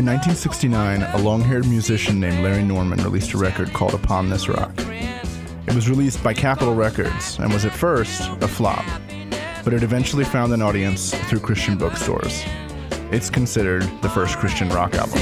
In 1969, a long haired musician named Larry Norman released a record called Upon This Rock. It was released by Capitol Records and was at first a flop, but it eventually found an audience through Christian bookstores. It's considered the first Christian rock album.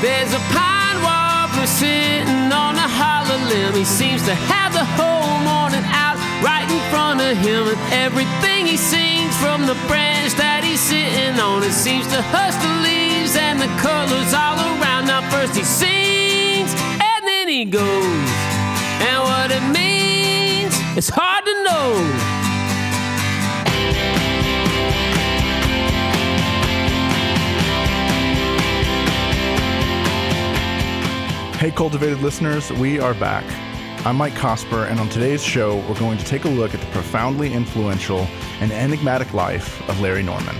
There's a pine warbler sitting on a hollow limb. He seems to have the whole morning out right in front of him. And everything he sings from the branch that he's sitting on, it seems to hush the leaves and the colors all around. Now, first he sings and then he goes. And what it means, it's hard to know. Hey, cultivated listeners, we are back. I'm Mike Cosper, and on today's show, we're going to take a look at the profoundly influential and enigmatic life of Larry Norman.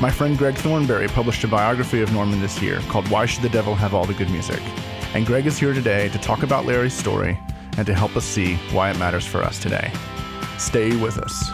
My friend Greg Thornbury published a biography of Norman this year called Why Should the Devil Have All the Good Music? And Greg is here today to talk about Larry's story and to help us see why it matters for us today. Stay with us.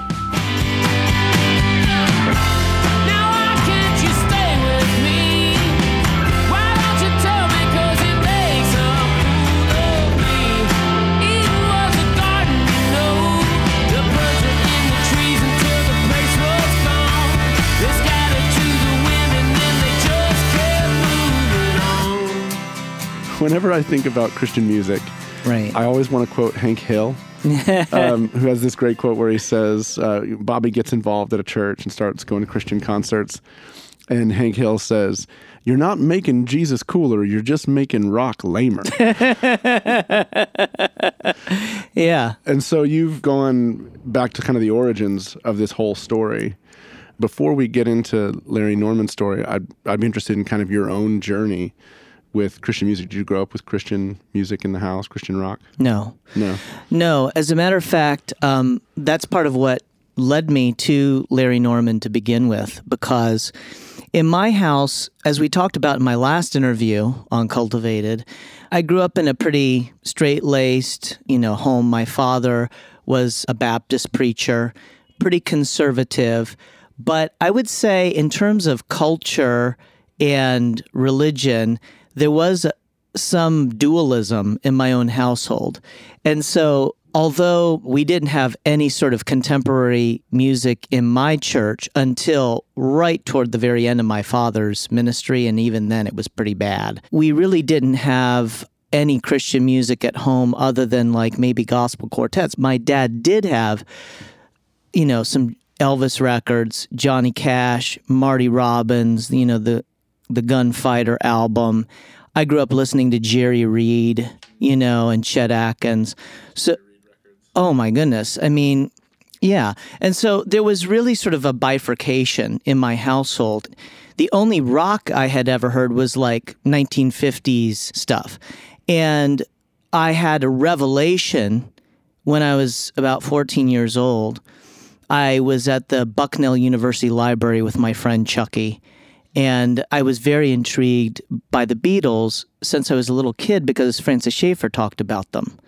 Whenever I think about Christian music, Right. I always want to quote Hank Hill, um, who has this great quote where he says, uh, Bobby gets involved at a church and starts going to Christian concerts. And Hank Hill says, You're not making Jesus cooler, you're just making rock lamer. yeah. and so you've gone back to kind of the origins of this whole story. Before we get into Larry Norman's story, I'd, I'd be interested in kind of your own journey with Christian music. Did you grow up with Christian music in the house, Christian rock? No. No. No. As a matter of fact, um, that's part of what led me to Larry Norman to begin with, because in my house, as we talked about in my last interview on Cultivated, I grew up in a pretty straight laced, you know, home. My father was a Baptist preacher, pretty conservative. But I would say, in terms of culture and religion, there was some dualism in my own household. And so, although we didn't have any sort of contemporary music in my church until right toward the very end of my father's ministry, and even then it was pretty bad, we really didn't have any Christian music at home other than like maybe gospel quartets. My dad did have, you know, some Elvis records, Johnny Cash, Marty Robbins, you know, the the Gunfighter album. I grew up listening to Jerry Reed, you know, and Chet Atkins. So, oh my goodness. I mean, yeah. And so there was really sort of a bifurcation in my household. The only rock I had ever heard was like 1950s stuff. And I had a revelation when I was about 14 years old. I was at the Bucknell University Library with my friend Chucky. And I was very intrigued by the Beatles since I was a little kid because Francis Schaeffer talked about them.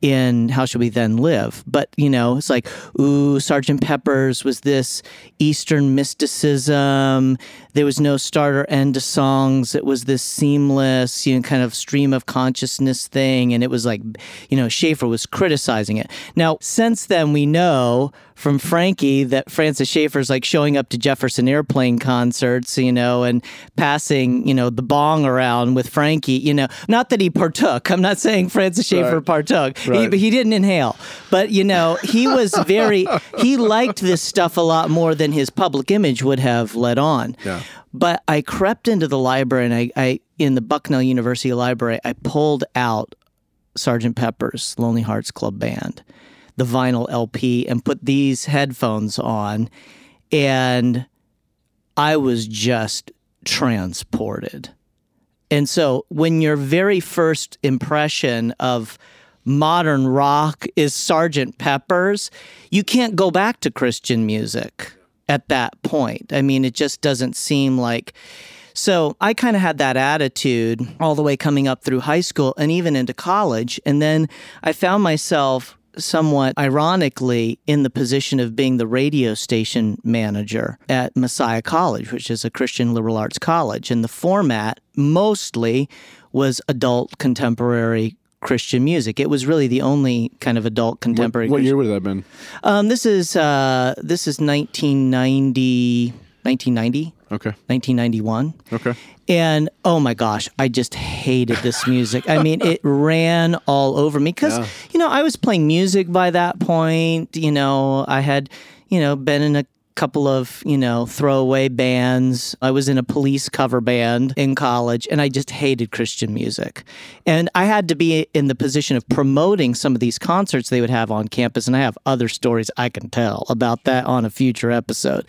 in How Shall We Then Live? But, you know, it's like, ooh, Sergeant Pepper's was this Eastern mysticism. There was no start or end to songs. It was this seamless, you know, kind of stream of consciousness thing. And it was like, you know, Schaeffer was criticizing it. Now, since then, we know from Frankie that Francis Schaeffer's like showing up to Jefferson Airplane concerts, you know, and passing, you know, the bong around with Frankie, you know, not that he partook. I'm not saying Francis Schaeffer Right. partook. Right. He, he didn't inhale. But, you know, he was very, he liked this stuff a lot more than his public image would have let on. Yeah. But I crept into the library and I, I in the Bucknell University Library, I pulled out Sergeant Pepper's Lonely Hearts Club Band, the vinyl LP, and put these headphones on. And I was just transported. And so when your very first impression of modern rock is Sergeant Pepper's, you can't go back to Christian music at that point. I mean, it just doesn't seem like. So I kind of had that attitude all the way coming up through high school and even into college. And then I found myself somewhat ironically in the position of being the radio station manager at Messiah College, which is a Christian liberal arts college. And the format mostly was adult contemporary Christian music. It was really the only kind of adult contemporary. What Christian- year would that have been? Um, this is uh, this is 1990, 1990, Okay. 1991. Okay. And oh my gosh, I just hated this music. I mean, it ran all over me because, Yeah. you know, I was playing music by that point. You know, I had, you know, been in a couple of, you know, throwaway bands. I was in a police cover band in college and I just hated Christian music. And I had to be in the position of promoting some of these concerts they would have on campus. And I have other stories I can tell about that on a future episode.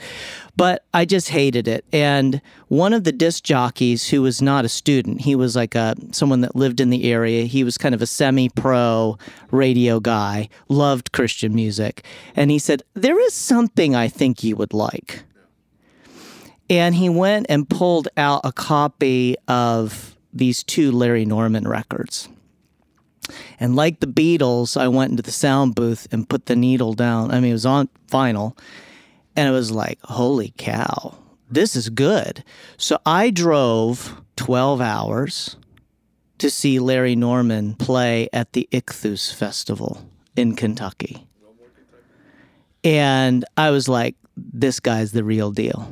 But I just hated it. And one of the disc jockeys who was not a student, he was like a someone that lived in the area. He was kind of a semi-pro radio guy, loved Christian music. And he said, "There is something I think you would like." And he went and pulled out a copy of these two Larry Norman records. And like the Beatles, I went into the sound booth and put the needle down. I mean, it was on vinyl. And it was like, holy cow, this is good. So I drove 12 hours to see Larry Norman play at the Ichthus Festival in Kentucky. And I was like, this guy's the real deal.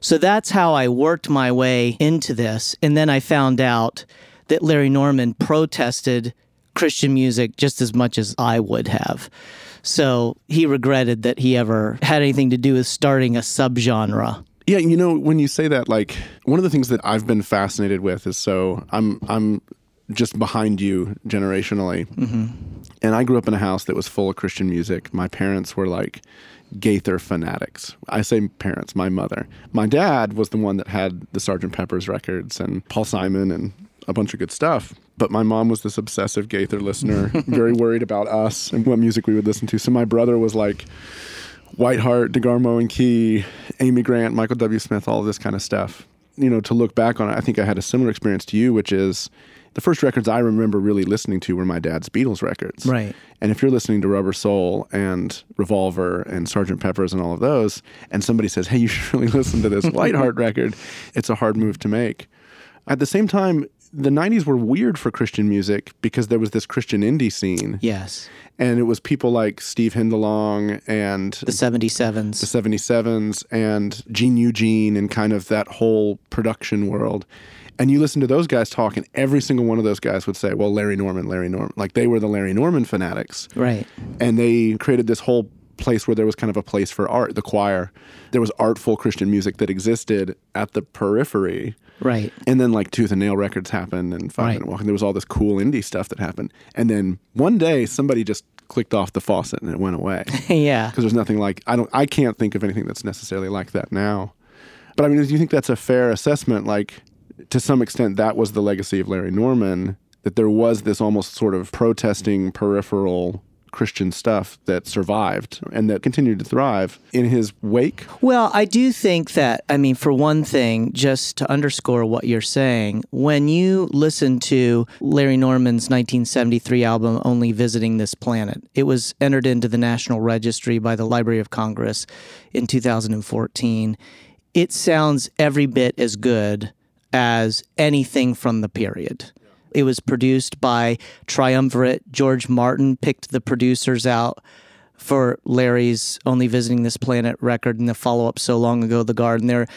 So that's how I worked my way into this. And then I found out that Larry Norman protested Christian music just as much as I would have. So he regretted that he ever had anything to do with starting a subgenre. Yeah, you know, when you say that, like one of the things that I've been fascinated with is so I'm I'm just behind you generationally, mm-hmm. and I grew up in a house that was full of Christian music. My parents were like Gaither fanatics. I say parents, my mother. My dad was the one that had the Sgt. Pepper's records and Paul Simon and a bunch of good stuff. But my mom was this obsessive Gaither listener, very worried about us and what music we would listen to. So my brother was like Whiteheart, DeGarmo and Key, Amy Grant, Michael W. Smith, all of this kind of stuff. You know, to look back on it, I think I had a similar experience to you, which is the first records I remember really listening to were my dad's Beatles records. Right. And if you're listening to Rubber Soul and Revolver and Sgt. Pepper's and all of those, and somebody says, hey, you should really listen to this Whiteheart record, it's a hard move to make. At the same time, the 90s were weird for Christian music because there was this Christian indie scene. Yes. And it was people like Steve Hindalong and The 77s. the 77s and Gene Eugene and kind of that whole production world. And you listen to those guys talk, and every single one of those guys would say, Well, Larry Norman, Larry Norman. Like they were the Larry Norman fanatics. Right. And they created this whole place where there was kind of a place for art, the choir. There was artful Christian music that existed at the periphery. Right. And then like Tooth and Nail Records happened and Five Right. Minute Walk, and there was all this cool indie stuff that happened. And then one day somebody just clicked off the faucet and it went away. yeah. because there's nothing like I don't I can't think of anything that's necessarily like that now. But I mean, do you think that's a fair assessment? Like, to some extent, that was the legacy of Larry Norman. That there was this almost sort of protesting peripheral Christian stuff that survived and that continued to thrive in his wake. Well, I do think that, I mean, for one thing, just to underscore what you're saying, when you listen to Larry Norman's 1973 album, Only Visiting This Planet, it was entered into the National Registry by the Library of Congress in 2014. It sounds every bit as good as anything from the period. It was produced by Triumvirate. George Martin picked the producers out for Larry's Only Visiting This Planet record and the follow up so long ago, The Garden. There are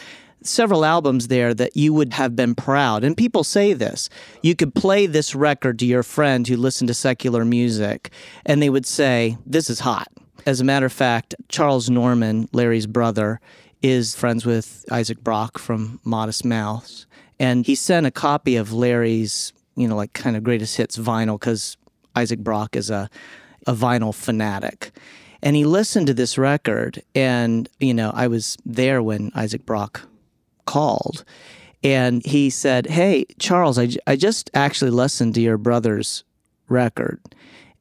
several albums there that you would have been proud. And people say this. You could play this record to your friend who listened to secular music, and they would say, This is hot. As a matter of fact, Charles Norman, Larry's brother, is friends with Isaac Brock from Modest Mouse. And he sent a copy of Larry's, you know, like kind of greatest hits vinyl because Isaac Brock is a, a vinyl fanatic. And he listened to this record, and, you know, I was there when Isaac Brock called. And he said, Hey, Charles, I, just actually listened to your brother's record.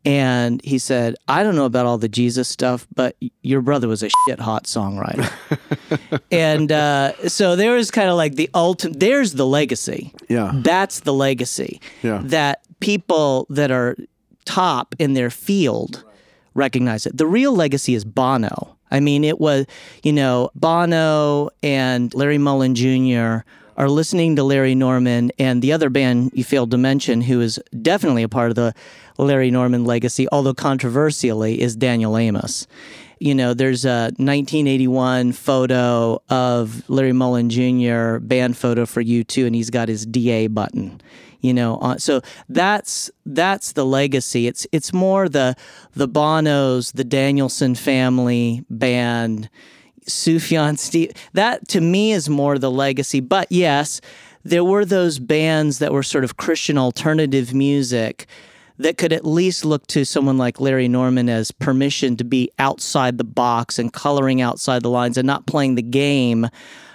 And he said, I don't know about all the Jesus stuff, but your brother was a shit hot songwriter. and uh, so there was kind of like the ultimate, there's the legacy. Yeah. That's the legacy. Yeah. That people that are top in their field recognize it. The real legacy is Bono. I mean, it was, you know, Bono and Larry Mullen Jr. are listening to Larry Norman and the other band you failed to mention, who is definitely a part of the Larry Norman legacy, although controversially, is Daniel Amos. You know, there's a 1981 photo of Larry Mullen Jr. band photo for U2, and he's got his DA button you know on, so that's that's the legacy it's it's more the the bonos the danielson family band sufjan steve that to me is more the legacy but yes there were those bands that were sort of christian alternative music that could at least look to someone like Larry Norman as permission to be outside the box and coloring outside the lines and not playing the game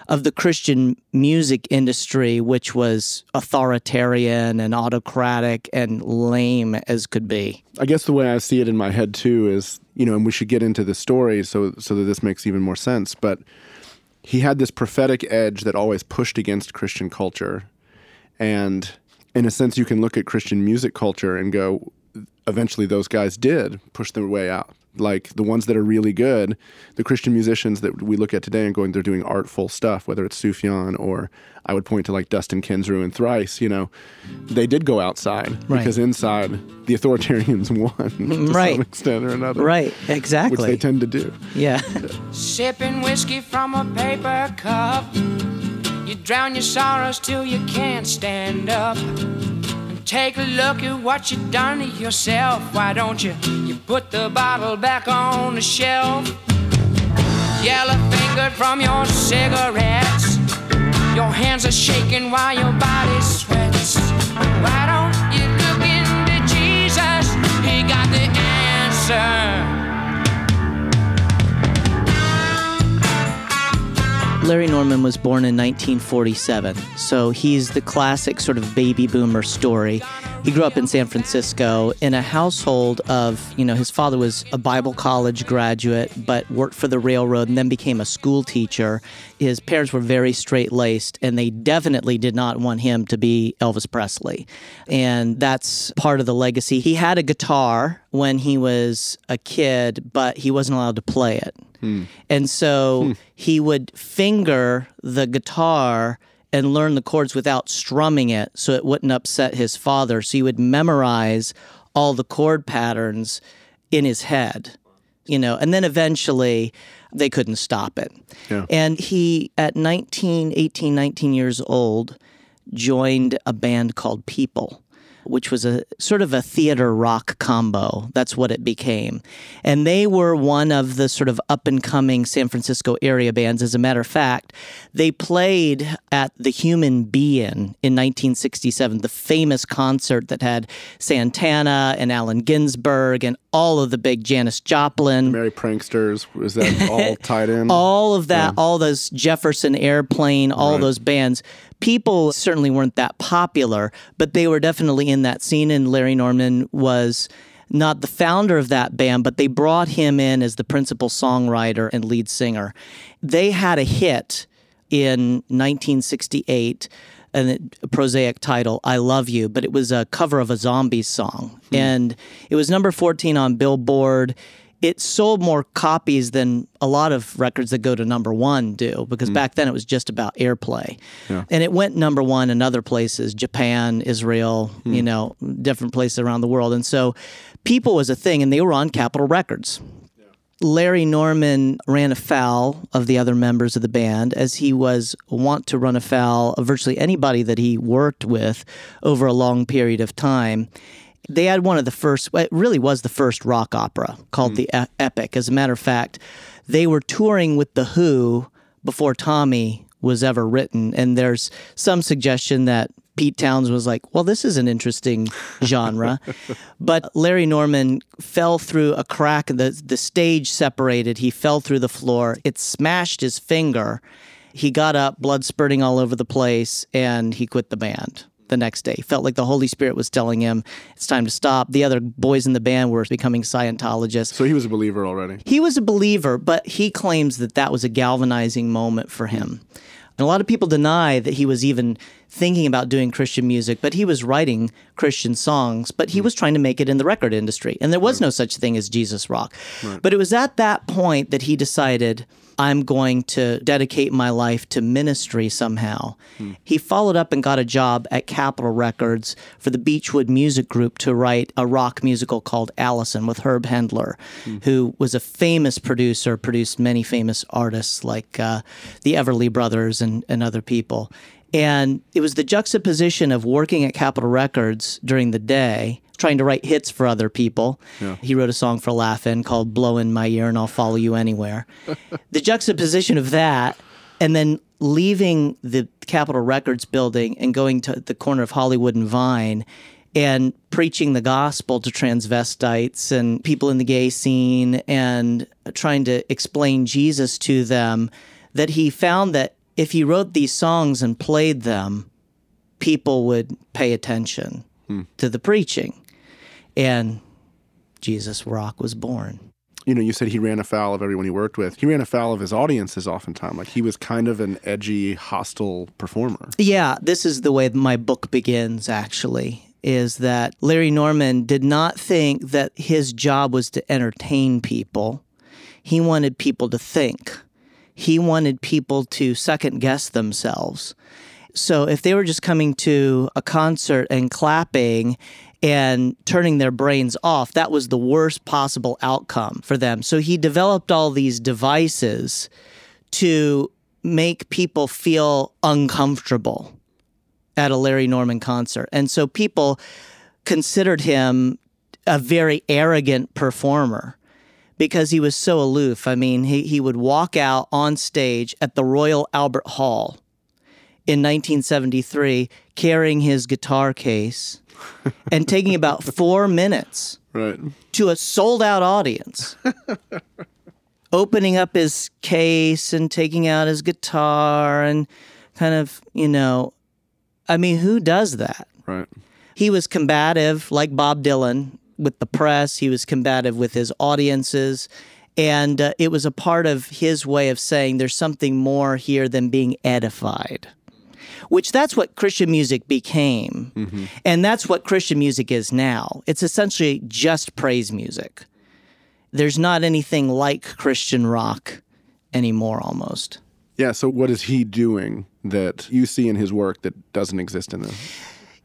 of the Christian music industry, which was authoritarian and autocratic and lame as could be. I guess the way I see it in my head too is, you know, and we should get into the story so so that this makes even more sense. But he had this prophetic edge that always pushed against Christian culture, and in a sense, you can look at Christian music culture and go, eventually those guys did push their way out. Like the ones that are really good, the Christian musicians that we look at today and going, they're doing artful stuff, whether it's Sufjan or I would point to like Dustin Kensrue and Thrice, you know, they did go outside Right. because inside the authoritarians won to Right. some extent or another. Right, exactly. Which exactly. they tend to do. yeah. Sipping whiskey from a paper cup. You drown your sorrows till you can't stand up. And take a look at what you've done to yourself. Why don't you? You put the bottle back on the shelf. Yellow fingered from your cigarettes. Your hands are shaking while your body sweats. Why don't Larry Norman was born in 1947, so he's the classic sort of baby boomer story. He grew up in San Francisco in a household of, you know, his father was a Bible college graduate, but worked for the railroad and then became a school teacher. His parents were very straight laced, and they definitely did not want him to be Elvis Presley. And that's part of the legacy. He had a guitar when he was a kid, but he wasn't allowed to play it. Hmm. And so hmm. he would finger the guitar and learn the chords without strumming it so it wouldn't upset his father. So he would memorize all the chord patterns in his head, you know, and then eventually they couldn't stop it. Yeah. And he, at 19, 18, 19 years old, joined a band called People, which was a sort of a theater rock combo. That's what it became. And they were one of the sort of up and coming San Francisco area bands. As a matter of fact, they played at the Human Be-In in 1967, the famous concert that had Santana and Allen Ginsberg and all of the big Janis Joplin Merry Pranksters, was that all tied in? all of that, all those Jefferson Airplane, all Right. those bands. People certainly weren't that popular, but they were definitely in that scene. And Larry Norman was not the founder of that band, but they brought him in as the principal songwriter and lead singer. They had a hit in 1968 and a prosaic title, I Love You, but it was a cover of a Zombies song. Hmm. And it was number 14 on Billboard. It sold more copies than a lot of records that go to number one do, because hmm. back then it was just about airplay. And it went number one in other places Japan, Israel, hmm. you know, different places around the world. And so People was a thing, and they were on Capitol Records. Larry Norman ran afoul of the other members of the band, as he was wont to run afoul of virtually anybody that he worked with over a long period of time. They had one of the first, it really was the first rock opera called hmm. the E- Epic. As a matter of fact, they were touring with The Who before Tommy was ever written. And there's some suggestion that Pete Towns was like, well, this is an interesting genre. but Larry Norman fell through a crack. The, the stage separated. He fell through the floor. It smashed his finger. He got up, blood spurting all over the place, and he quit the band the next day. Felt like the Holy Spirit was telling him it's time to stop. The other boys in the band were becoming Scientologists. So he was a believer already. He was a believer, but he claims that that was a galvanizing moment for him. And a lot of people deny that he was even thinking about doing Christian music, but he was writing Christian songs, but he hmm. was trying to make it in the record industry. And there was no such thing as Jesus rock. But it was at that point that he decided, I'm going to dedicate my life to ministry somehow. He followed up and got a job at Capitol Records for the Beechwood Music Group to write a rock musical called Allison with Herb Hendler, who was a famous producer, produced many famous artists like uh, the Everly Brothers and, and other people. And it was the juxtaposition of working at Capitol Records during the day, trying to write hits for other people. He wrote a song for Laugh-In called Blow in My Ear and I'll Follow You Anywhere. the juxtaposition of that and then leaving the Capitol Records building and going to the corner of Hollywood and Vine and preaching the gospel to transvestites and people in the gay scene and trying to explain Jesus to them that he found that if he wrote these songs and played them, people would pay attention hmm. to the preaching. And Jesus Rock was born. You know, you said he ran afoul of everyone he worked with. He ran afoul of his audiences oftentimes. Like he was kind of an edgy, hostile performer. Yeah, this is the way my book begins, actually, is that Larry Norman did not think that his job was to entertain people. He wanted people to think, he wanted people to second guess themselves. So if they were just coming to a concert and clapping and turning their brains off, that was the worst possible outcome for them. So he developed all these devices to make people feel uncomfortable at a Larry Norman concert. And so people considered him a very arrogant performer because he was so aloof. I mean, he, he would walk out on stage at the Royal Albert Hall in 1973 carrying his guitar case and taking about four minutes Right. to a sold out audience, opening up his case and taking out his guitar and kind of, you know, I mean, who does that? Right. He was combative, like Bob Dylan, with the press. He was combative with his audiences. And uh, it was a part of his way of saying there's something more here than being edified, which that's what Christian music became. And that's what Christian music is now. It's essentially just praise music. There's not anything like Christian rock anymore, almost. Yeah. So what is he doing that you see in his work that doesn't exist in them?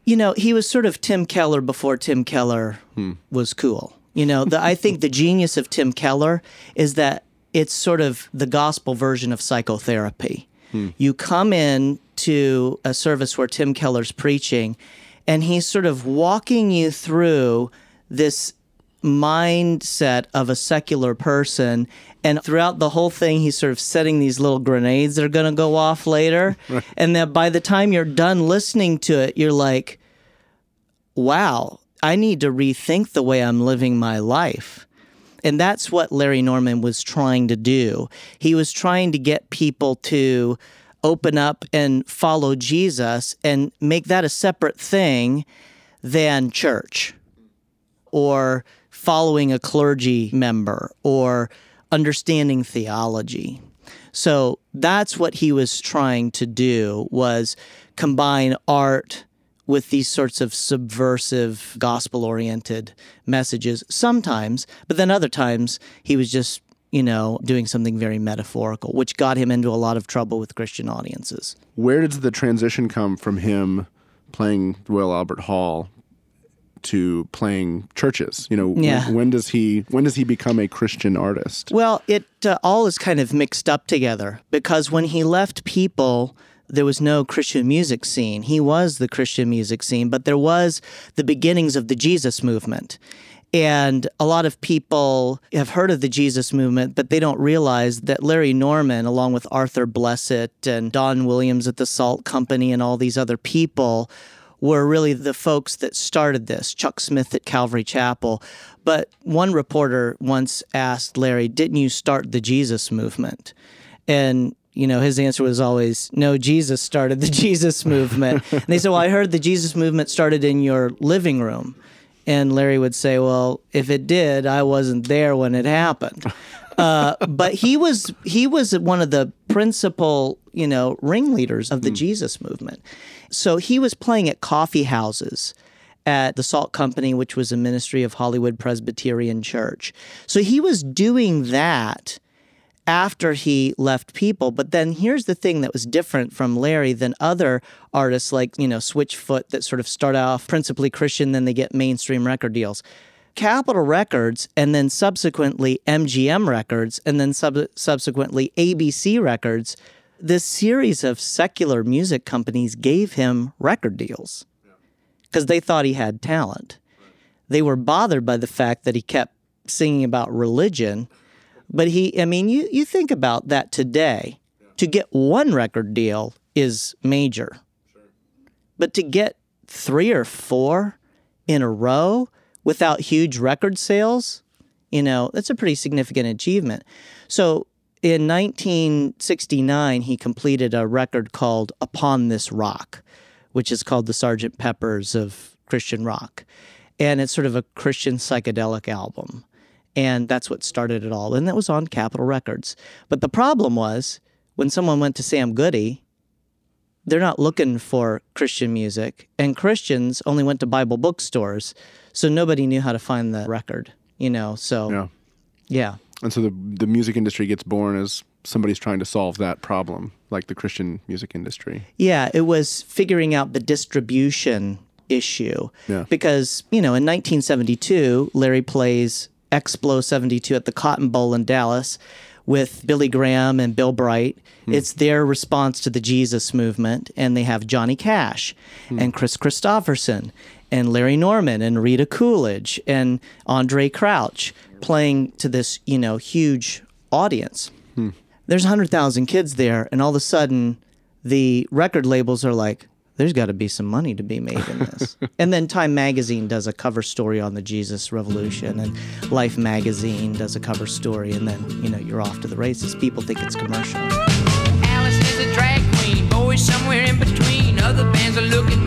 You know, he was sort of Tim Keller before Tim Keller hmm. was cool. You know, the, I think the genius of Tim Keller is that it's sort of the gospel version of psychotherapy. Hmm. You come in to a service where Tim Keller's preaching, and he's sort of walking you through this mindset of a secular person. And throughout the whole thing, he's sort of setting these little grenades that are going to go off later. And that by the time you're done listening to it, you're like, wow, I need to rethink the way I'm living my life. And that's what Larry Norman was trying to do. He was trying to get people to open up and follow Jesus and make that a separate thing than church or following a clergy member or understanding theology. So that's what he was trying to do was combine art with these sorts of subversive gospel oriented messages sometimes, but then other times he was just, you know, doing something very metaphorical, which got him into a lot of trouble with Christian audiences. Where does the transition come from him playing Royal Albert Hall to playing churches? You know, when- when, does he when does he become a Christian artist? Well, it uh, all is kind of mixed up together because when he left People, there was no Christian music scene. He was the Christian music scene, but there was the beginnings of the Jesus movement. And a lot of people have heard of the Jesus movement, but they don't realize that Larry Norman, along with Arthur Blessitt and Don Williams at the Salt Company and all these other people, were really the folks that started this, Chuck Smith at Calvary Chapel. But one reporter once asked Larry, Didn't you start the Jesus movement? And you know, his answer was always, no, Jesus started the Jesus movement. and they said, well, I heard the Jesus movement started in your living room. And Larry would say, well, if it did, I wasn't there when it happened. Uh, but he was he was one of the principal, you know, ringleaders of the Jesus movement. So he was playing at coffee houses at the Salt Company, which was a ministry of Hollywood Presbyterian Church. So he was doing that after he left people. But then here's the thing that was different from Larry than other artists like, you know, Switchfoot that sort of start off principally Christian, then they get mainstream record deals. Capitol Records and then subsequently MGM Records and then sub- subsequently ABC Records, this series of secular music companies gave him record deals because they thought he had talent. They were bothered by the fact that he kept singing about religion but he, I mean, you, you think about that today. To get one record deal is major. But to get three or four in a row without huge record sales, you know, that's a pretty significant achievement. So in 1969, he completed a record called Upon This Rock, which is called the Sgt. Pepper's of Christian rock. And it's sort of a Christian psychedelic album. And that's what started it all. And that was on Capitol Records. But the problem was when someone went to Sam Goody, they're not looking for Christian music. And Christians only went to Bible bookstores. So nobody knew how to find the record, you know? So, Yeah. yeah. And so the the music industry gets born as somebody's trying to solve that problem, like the Christian music industry. Yeah, it was figuring out the distribution issue. Yeah. Because, you know, in 1972, Larry plays Explo 72 at the Cotton Bowl in Dallas with Billy Graham and Bill Bright. Hmm. It's their response to the Jesus movement. And they have Johnny Cash hmm. and Kris Kristofferson and Larry Norman and Rita Coolidge and Andraé Crouch playing to this, you know, huge audience hmm. there's 100,000 kids there, and all of a sudden, the record labels are like, there's got to be some money to be made in this. and then Time Magazine does a cover story on the Jesus Revolution, and Life Magazine does a cover story, and then, you know, you're off to the races. People think it's commercial. Alice is a drag queen, boys somewhere in between. Other bands are looking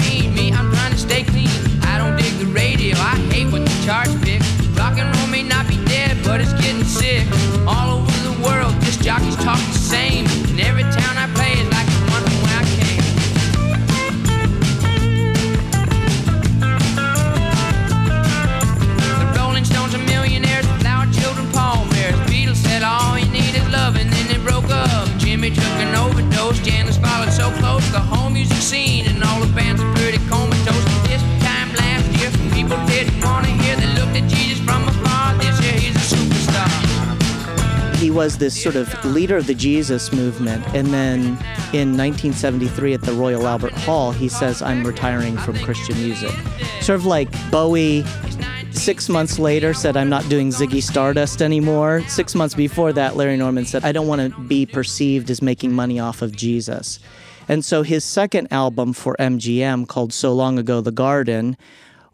was this sort of leader of the Jesus movement. And then in 1973 at the Royal Albert Hall, he says, I'm retiring from Christian music. Sort of like Bowie, six months later, said, I'm not doing Ziggy Stardust anymore. Six months before that, Larry Norman said, I don't want to be perceived as making money off of Jesus. And so his second album for MGM, called So Long Ago the Garden,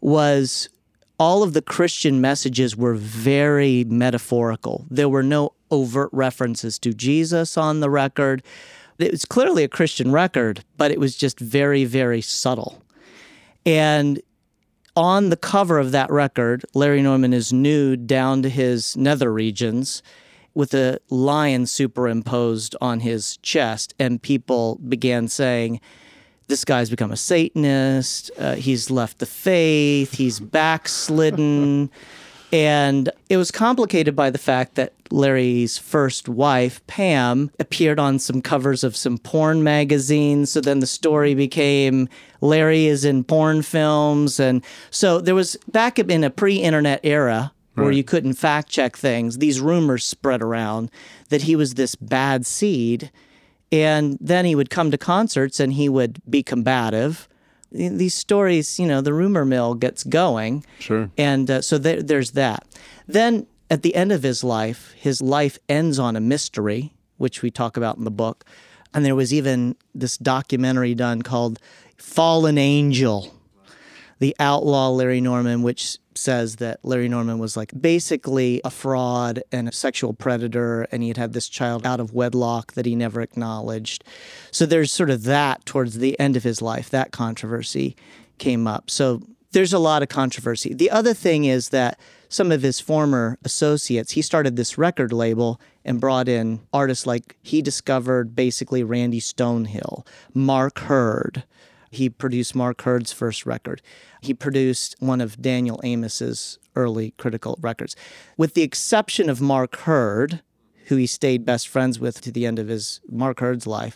was all of the Christian messages were very metaphorical. There were no overt references to Jesus on the record. It was clearly a Christian record, but it was just very, very subtle. And on the cover of that record, Larry Norman is nude down to his nether regions with a lion superimposed on his chest. And people began saying, this guy's become a Satanist. Uh, he's left the faith. He's backslidden. And it was complicated by the fact that Larry's first wife, Pam, appeared on some covers of some porn magazines. So then the story became Larry is in porn films. And so there was back in a pre internet era where you couldn't fact check things, these rumors spread around that he was this bad seed. And then he would come to concerts and he would be combative. These stories, you know, the rumor mill gets going. Sure. And uh, so there, there's that. Then at the end of his life, his life ends on a mystery, which we talk about in the book. And there was even this documentary done called Fallen Angel, the outlaw Larry Norman, which says that Larry Norman was like basically a fraud and a sexual predator, and he had had this child out of wedlock that he never acknowledged. So there's sort of that towards the end of his life, that controversy came up. So there's a lot of controversy. The other thing is that some of his former associates, he started this record label and brought in artists like he discovered basically Randy Stonehill, Mark Heard. He produced Mark Heard's first record. He produced one of Daniel Amos's early critical records. With the exception of Mark Heard, who he stayed best friends with to the end of his Mark Heard's life,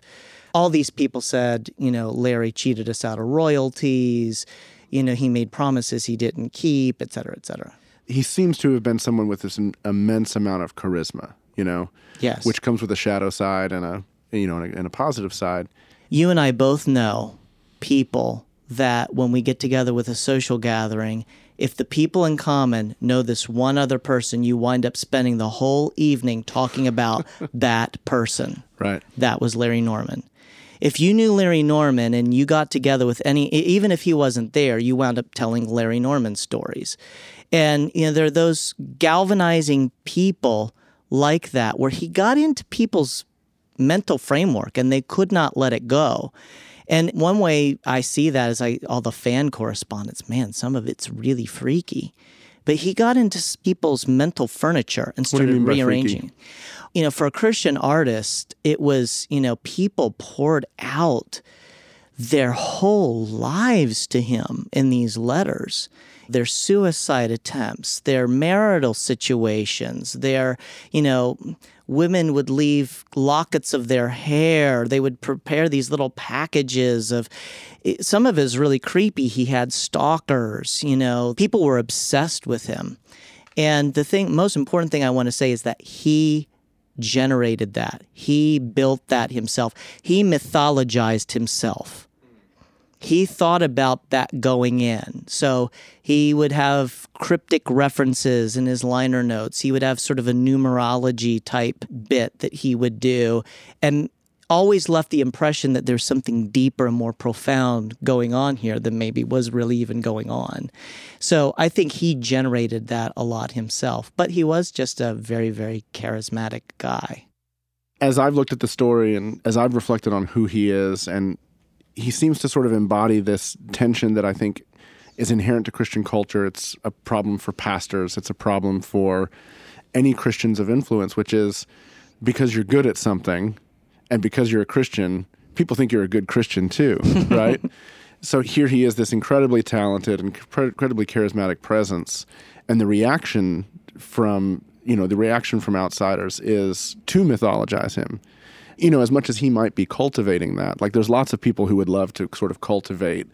all these people said, you know, Larry cheated us out of royalties, you know, he made promises he didn't keep, et cetera, et cetera. He seems to have been someone with this immense amount of charisma, you know, Yes. which comes with a shadow side and a you know and a, and a positive side. you and I both know people that when we get together with a social gathering, if the people in common know this one other person, you wind up spending the whole evening talking about that person. Right. That was Larry Norman. If you knew Larry Norman and you got together with any, even if he wasn't there, you wound up telling Larry Norman stories. And, you know, there are those galvanizing people like that where he got into people's mental framework and they could not let it go. And one way I see that is I all the fan correspondence, man, some of it's really freaky. But he got into people's mental furniture and you started freaky? rearranging. You know, for a Christian artist, it was, you know, people poured out their whole lives to him in these letters their suicide attempts their marital situations their you know women would leave lockets of their hair. They would prepare these little packages of it- some of it is really creepy. He had stalkers you know. People were obsessed with him. And the thing most important thing i want to say is that he generated that. He built that himself. He mythologized himself he thought about that going in. So he would have cryptic references in his liner notes. He would have sort of a numerology type bit that he would do and always left the impression that there's something deeper and more profound going on here than maybe was really even going on. So I think he generated that a lot himself, but he was just a very, very charismatic guy. As I've looked at the story and as I've reflected on who he is, and he seems to sort of embody this tension that I think is inherent to Christian culture. It's a problem for pastors, it's a problem for any Christians of influence, which is because you're good at something and because you're a Christian, people think you're a good Christian too, right? so here he is, this incredibly talented and incredibly charismatic presence, and the reaction from you know the reaction from outsiders is to mythologize him. You know, as much as he might be cultivating that, like there's lots of people who would love to sort of cultivate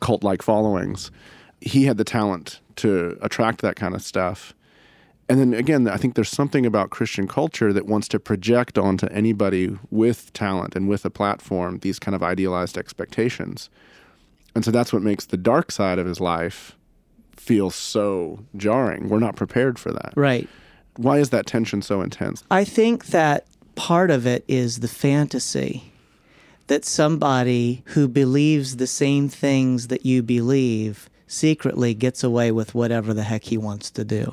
cult-like followings. He had the talent to attract that kind of stuff. And then again, I think there's something about Christian culture that wants to project onto anybody with talent and with a platform these kind of idealized expectations. And so that's what makes the dark side of his life feel so jarring. We're not prepared for that. Right. Why is that tension so intense? I think that part of it is the fantasy that somebody who believes the same things that you believe secretly gets away with whatever the heck he wants to do.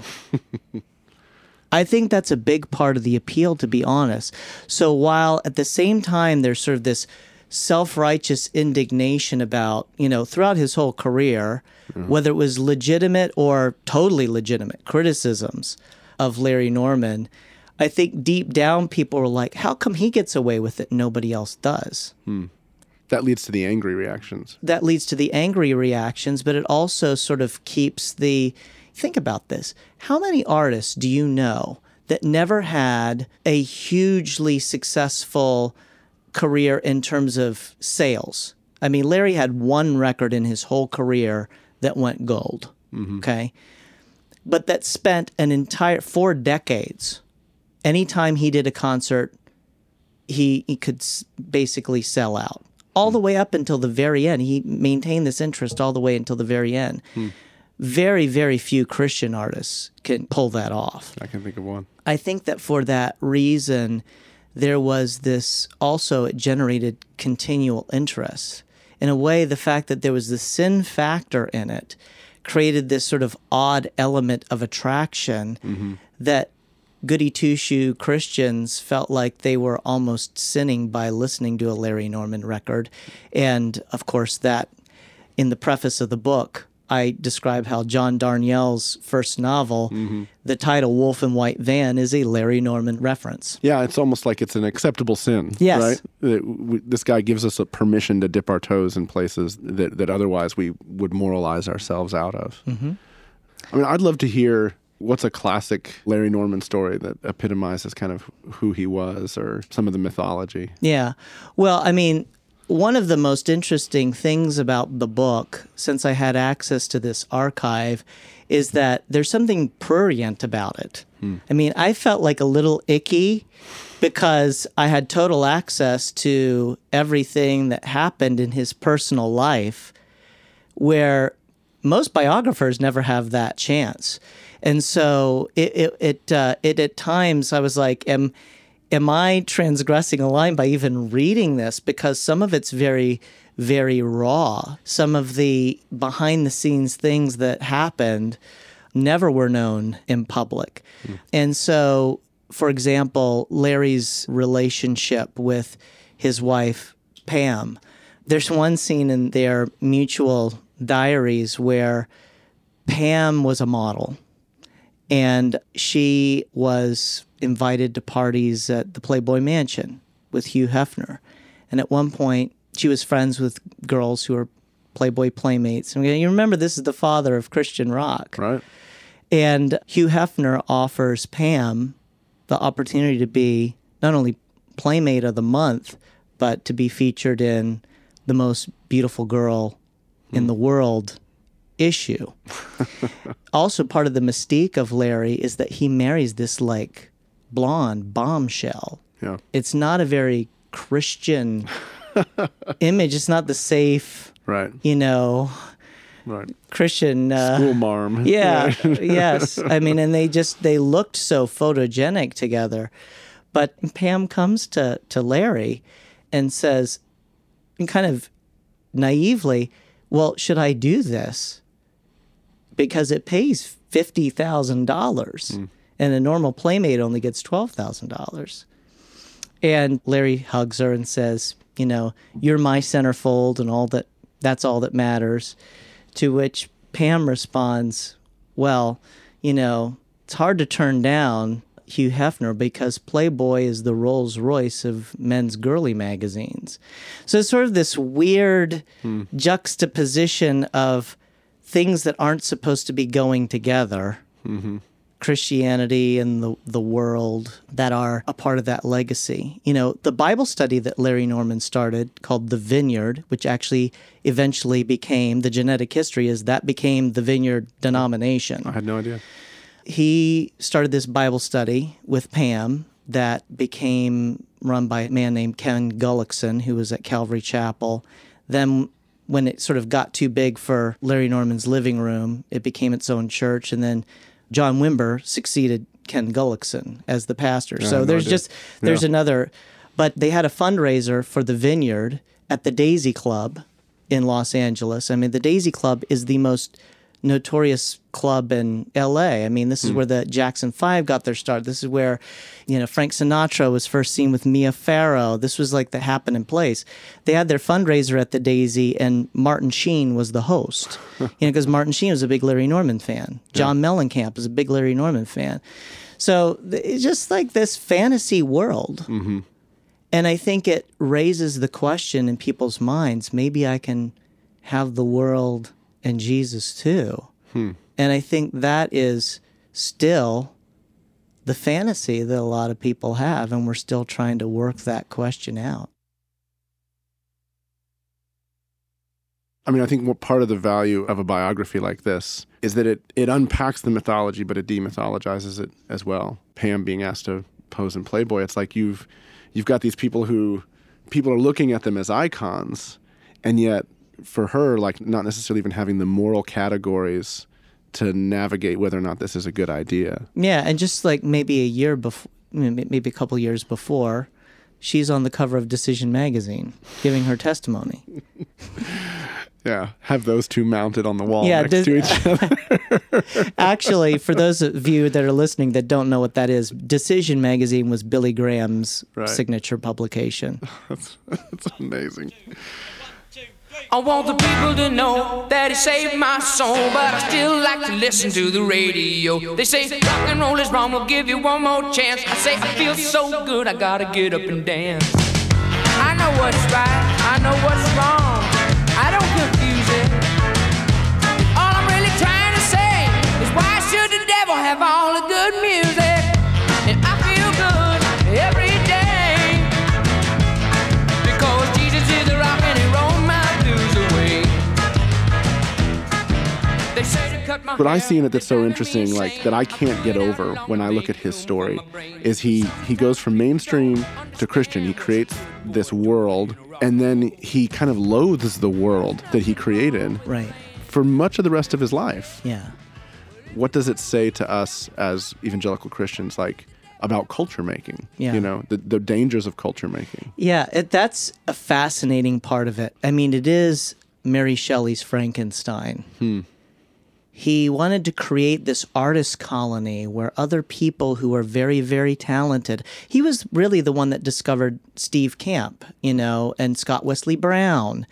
I think that's a big part of the appeal, to be honest. So while at the same time there's sort of this self-righteous indignation about, you know, throughout his whole career, whether it was legitimate or totally legitimate criticisms of Larry Norman, I think deep down people were like, how come he gets away with it and nobody else does? Hmm. That leads to the angry reactions. that leads to the angry reactions, but it also sort of keeps the. Think about this. How many artists do you know that never had a hugely successful career in terms of sales? I mean, Larry had one record in his whole career that went gold. Mm-hmm. Okay. But that spent an entire four decades. Anytime he did a concert, he, he could s- basically sell out all the way up until the very end. He maintained this interest all the way until the very end. Very, very few Christian artists can pull that off. I can think of one. I think that for that reason, there was this also, it generated continual interest. In a way, the fact that there was the sin factor in it created this sort of odd element of attraction mm-hmm. that goody two shoe Christians felt like they were almost sinning by listening to a Larry Norman record. And of course, that in the preface of the book, I describe how John Darnielle's first novel, the title Wolf in White Van, is a Larry Norman reference. Yeah, it's almost like it's an acceptable sin. Yes. Right? This guy gives us a permission to dip our toes in places that, that otherwise we would moralize ourselves out of. Mm-hmm. I mean, I'd love to hear what's a classic Larry Norman story that epitomizes kind of who he was or some of the mythology. Yeah. Well, I mean, one of the most interesting things about the book, since I had access to this archive, is that there's something prurient about it. Hmm. I mean, I felt like a little icky because I had total access to everything that happened in his personal life, where most biographers never have that chance. And so it it it, uh, it at times I was like, am am I transgressing a line by even reading this? Because some of it's very very raw. Some of the behind the scenes things that happened never were known in public. And so, for example, Larry's relationship with his wife, Pam, there's one scene in their mutual diaries where Pam was a model and she was invited to parties at the Playboy Mansion with Hugh Hefner. And at one point, she was friends with girls who were Playboy playmates. And you remember this is the father of Christian rock. Right? And Hugh Hefner offers Pam the opportunity to be not only Playmate of the Month, but to be featured in the most beautiful girl in hmm. the world issue. also, part of the mystique of Larry is that he marries this like blonde bombshell. Yeah. It's not a very Christian image. It's not the safe, Right. you know, Right. Christian. Uh, School marm. yeah, yes. I mean, and they just they looked so photogenic together. But Pam comes to to Larry and says, and kind of naively, "Well, should I do this? Because it pays fifty thousand dollars, hmm. and a normal playmate only gets twelve thousand dollars." And Larry hugs her and says, "You know, you're my centerfold, and all that. That's all that matters." To which Pam responds, Well, you know, it's hard to turn down Hugh Hefner because Playboy is the Rolls Royce of men's girly magazines. So it's sort of this weird hmm. juxtaposition of things that aren't supposed to be going together. Mm-hmm. Christianity and the, the world that are a part of that legacy. You know, the Bible study that Larry Norman started called The Vineyard, which actually eventually became the genetic history, is that became the Vineyard denomination. I had no idea. He started this Bible study with Pam that became run by a man named Kenn Gulliksen, who was at Calvary Chapel. Then when it sort of got too big for Larry Norman's living room, it became its own church. And then John Wimber succeeded Kenn Gulliksen as the pastor. so no there's just there's Yeah. another, but they had a fundraiser for the Vineyard at the Daisy Club in Los Angeles. I mean, the Daisy Club is the most notorious club in LA. I mean, this is hmm. where the Jackson 5 got their start. This is where, you know, Frank Sinatra was first seen with Mia Farrow. This was like the happening place. They had their fundraiser at the Daisy and Martin Sheen was the host. you know, because Martin Sheen was a big Larry Norman fan. John Mellencamp is a big Larry Norman fan. So it's just like this fantasy world. Mm-hmm. And I think it raises the question in people's minds maybe I can have the world and Jesus too. Hmm. And I think that is still the fantasy that a lot of people have, and we're still trying to work that question out. I mean, I think what part of the value of a biography like this is that it, it unpacks the mythology, but it demythologizes it as well. Pam being asked to pose in Playboy, it's like you've you've got these people who people are looking at them as icons, and yet for her, like not necessarily even having the moral categories to navigate whether or not this is a good idea. Yeah, and just like maybe a year before, maybe a couple years before, she's on the cover of Decision magazine giving her testimony. Yeah, have those two mounted on the wall Yeah, next does- to each other. Actually, for those of you that are listening that don't know what that is, Decision magazine was Billy Graham's Right. signature publication. That's amazing. I want the people to know that he saved my soul, but I still like to listen to the radio. They say rock and roll is wrong, we'll give you one more chance. I say I feel so good, I gotta get up and dance. I know what's right, I know what's wrong. I don't confuse it. All I'm really trying to say is why should the devil have all the good music? What I see in it that's so interesting, like that I can't get over when I look at his story, on my brain. is he he goes from mainstream to Christian. He creates this world, and then he kind of loathes the world that he created Right. for much of the rest of his life. Yeah. What does it say to us as evangelical Christians, like about culture making? Yeah. You know, the, the dangers of culture making. Yeah, it, that's a fascinating part of it. I mean, it is Mary Shelley's Frankenstein. Hmm. He wanted to create this artist colony where other people who are very, very talented. He was really the one that discovered Steve Camp, you know, and Scott Wesley Brown.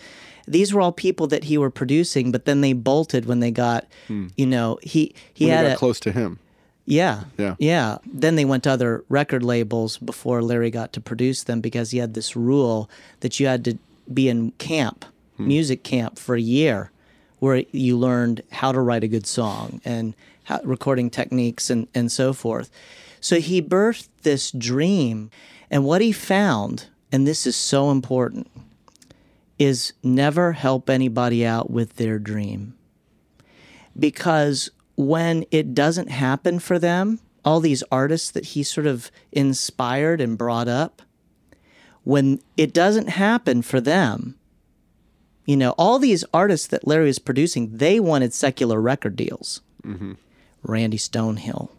These were all people that he were producing, but then they bolted when they got, hmm. you know, he he When had got a, close to him. yeah. Yeah. Yeah. Then they went to other record labels before Larry got to produce them because he had this rule that you had to be in camp, hmm. music camp for a year where you learned how to write a good song and how, recording techniques and, and so forth. So he birthed this dream. And what he found, and this is so important, is never help anybody out with their dream because when it doesn't happen for them, all these artists that he sort of inspired and brought up, when it doesn't happen for them, you know, all these artists that Larry was producing, they wanted secular record deals. Mm-hmm. Randy Stonehill,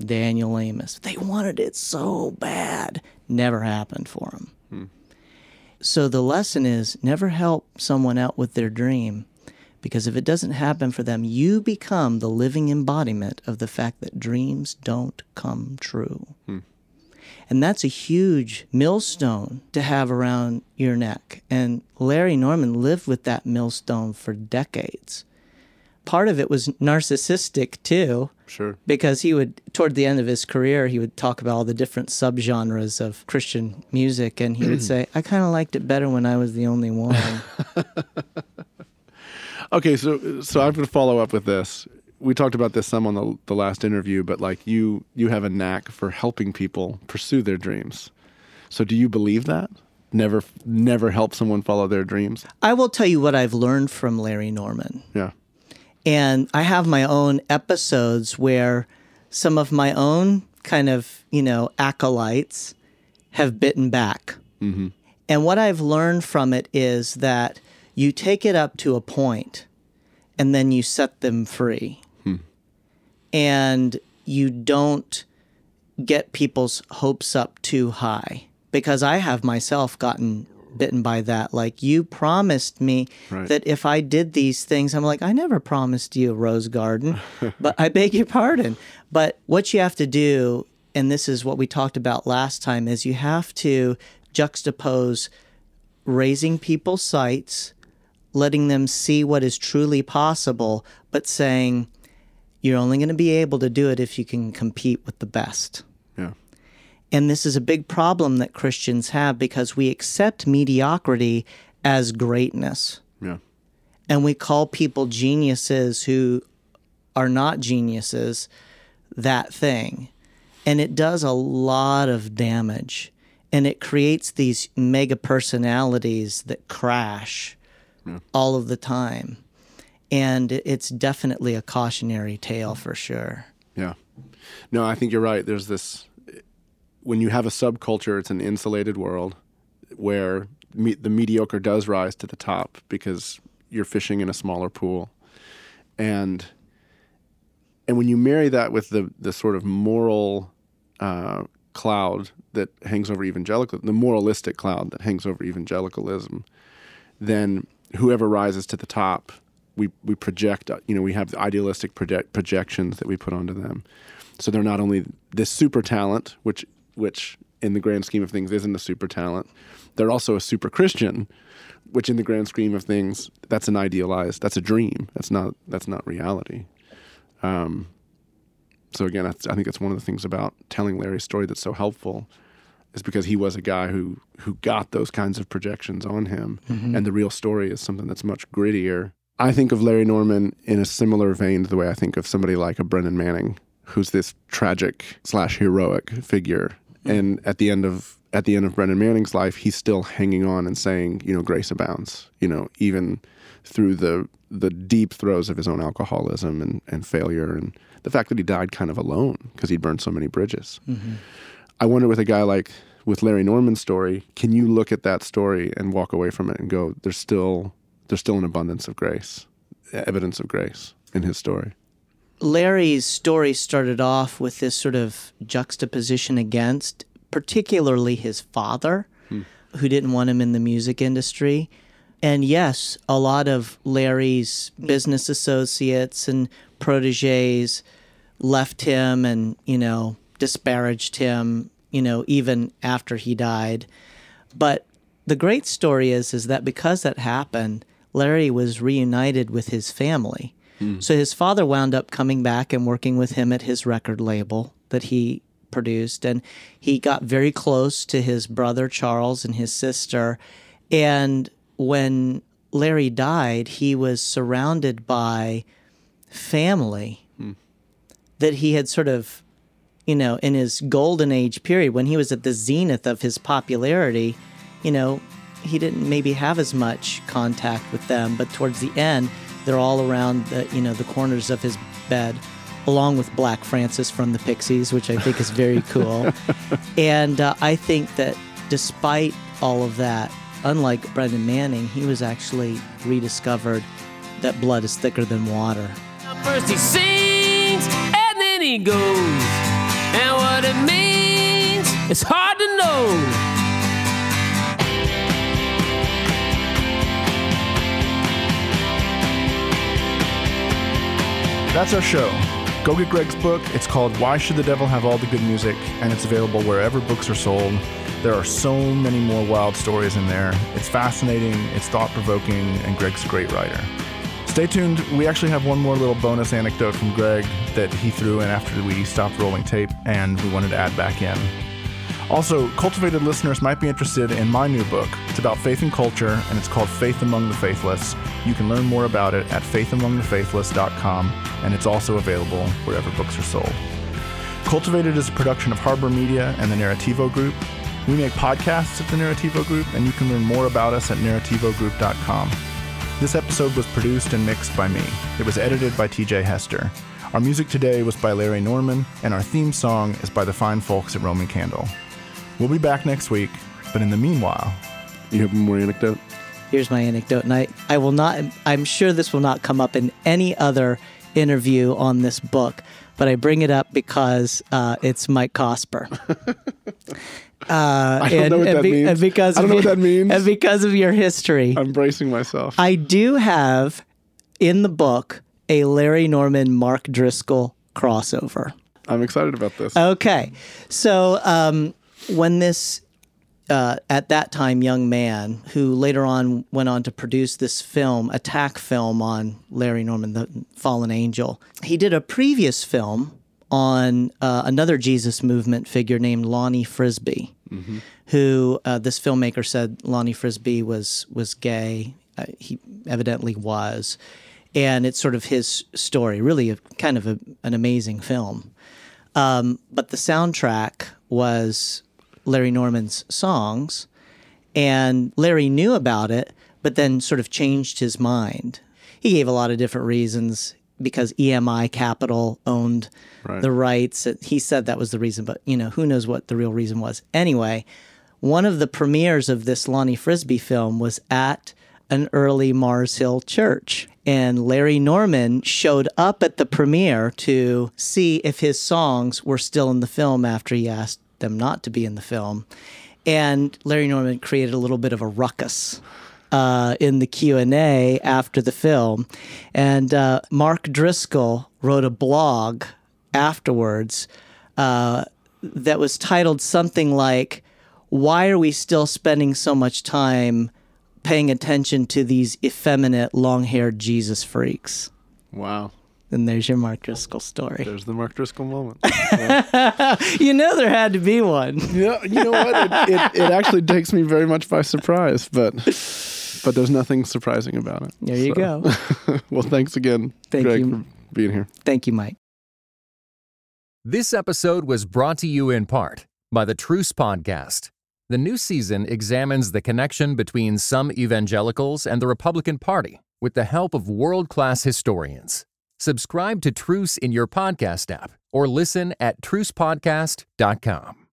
Daniel Amos, they wanted it so bad. Never happened for them. Hmm. So the lesson is never help someone out with their dream because if it doesn't happen for them, you become the living embodiment of the fact that dreams don't come true. Hmm. And that's a huge millstone to have around your neck. And Larry Norman lived with that millstone for decades. Part of it was narcissistic too Sure. because he would toward the end of his career he would talk about all the different subgenres of christian music and he would say i kind of liked it better when i was the only one Okay, so so I'm going to follow up with this. We talked about this some on the the last interview, but like you you have a knack for helping people pursue their dreams. So do you believe that? Never never help someone follow their dreams? i will tell you what i've learned from larry norman Yeah. and i have my own episodes where some of my own kind of you know acolytes have bitten back mm-hmm. and what i've learned from it is that you take it up to a point and then you set them free and you don't get people's hopes up too high because I have myself gotten bitten by that. Like you promised me Right. that if I did these things, I'm like, I never promised you a rose garden, but I beg your pardon. But what you have to do, and this is what we talked about last time, is you have to juxtapose raising people's sights, letting them see what is truly possible, but saying you're only going to be able to do it if you can compete with the best. Yeah. And this is a big problem that Christians have because we accept mediocrity as greatness. Yeah. And we call people geniuses who are not geniuses that thing. And it does a lot of damage. And it creates these mega personalities that crash all of the time. And it's definitely a cautionary tale for sure. Yeah. No, I think you're right. There's this when you have a subculture, it's an insulated world where me, the mediocre does rise to the top because you're fishing in a smaller pool. And and when you marry that with the the sort of moral uh, cloud that hangs over evangelical, the moralistic cloud that hangs over evangelicalism, then whoever rises to the top, we we project. uh, You know, we have the idealistic project, projections that we put onto them. So they're not only this super talent, which which in the grand scheme of things isn't a super talent, they're also a super Christian, which in the grand scheme of things that's an idealized, that's a dream. That's not that's not reality. Um, so again, that's, I think that's one of the things about telling Larry's story that's so helpful, is because he was a guy who who got those kinds of projections on him, and the real story is something that's much grittier. I think of Larry Norman in a similar vein to the way I think of somebody like a Brennan Manning, who's this tragic slash heroic figure, mm-hmm. and at the end of at the end of Brennan Manning's life, he's still hanging on and saying, you know, grace abounds. You know, even through the the deep throes of his own alcoholism and, and failure, and the fact that he died kind of alone because he'd burned so many bridges. Mm-hmm. I wonder with a guy like with Larry Norman's story, can you look at that story and walk away from it and go, there's still there's still an abundance of grace, evidence of grace in his story. Larry's story started off with this sort of juxtaposition against, particularly his father, hmm. who didn't want him in the music industry. And yes, a lot of Larry's business associates and proteges left him and, you know, disparaged him, you know, even after he died. But the great story is is that because that happened, Larry was reunited with his family. So his father wound up coming back and working with him at his record label that he produced and he got very close to his brother Charles and his sister and when Larry died, he was surrounded by family that he had sort of you know, in his golden age period, when he was at the zenith of his popularity, you know, he didn't maybe have as much contact with them. But towards the end, they're all around the, you know, the corners of his bed, along with Black Francis from the Pixies, which I think is very cool. and uh, I think that despite all of that, unlike Brennan Manning, he was actually rediscovered that blood is thicker than water. First he sings and then he goes. And what it means, it's hard to know. That's our show. Go get Greg's book. It's called Why Should the Devil Have All the Good Music? and it's available wherever books are sold. There are so many more wild stories in there. It's fascinating, it's thought provoking, and Greg's a great writer. Stay tuned. We actually have one more little bonus anecdote from Greg that he threw in after we stopped rolling tape, and we wanted to add back in. Also, cultivated listeners might be interested in my new book. It's about faith and culture, and it's called Faith Among the Faithless. You can learn more about it at faithamongthefaithless.com, and it's also available wherever books are sold. Cultivated is a production of Harbor Media and the Narrativo Group. We make podcasts at the Narrativo Group, and you can learn more about us at narrativogroup.com. This episode was produced and mixed by me. It was edited by TJ Hester. Our music today was by Larry Norman, and our theme song is by the fine folks at Roman Candle. We'll be back next week, but in the meanwhile, You have more anecdote? Here's my anecdote, and I, I will not, I'm sure this will not come up in any other interview on this book, but I bring it up because uh, it's Mike Cosper. Uh, I don't know what that means. And because I don't of know what your- that means. And because of your history, I'm bracing myself. I do have in the book a Larry Norman Mark Driscoll crossover. I'm excited about this. Okay. So um, when this, uh, at that time, young man who later on went on to produce this film, attack film on Larry Norman, the fallen angel, he did a previous film on uh, another Jesus movement figure named Lonnie Frisbee, who uh, this filmmaker said Lonnie Frisbee was was gay. Uh, he evidently was. And it's sort of his story, really a, kind of a, an amazing film. Um, but the soundtrack was Larry Norman's songs, and Larry knew about it, but then sort of changed his mind. He gave a lot of different reasons because EMI Capitol owned Right. the rights. He said that was the reason, but you know who knows what the real reason was. Anyway, one of the premieres of this Lonnie Frisbee film was at an early Mars Hill church. And Larry Norman showed up at the premiere to see if his songs were still in the film after he asked them not to be in the film. And Larry Norman created a little bit of a ruckus uh, in the Q&A after the film. And uh, Mark Driscoll wrote a blog afterwards uh, that was titled something like, Why are we still spending so much time paying attention to these effeminate, long haired Jesus freaks? wow. And there's your Mark Driscoll story. There's the Mark Driscoll moment. You know there had to be one. Yeah, you know what? It, it, it actually takes me very much by surprise, but but there's nothing surprising about it. There you So- go. well, thanks again, Thank Greg, you. for being here. Thank you, Mike. This episode was brought to you in part by the Truce Podcast. The new season examines the connection between some evangelicals and the Republican Party with the help of world class historians. Subscribe to Truce in your podcast app or listen at trucepodcast.com.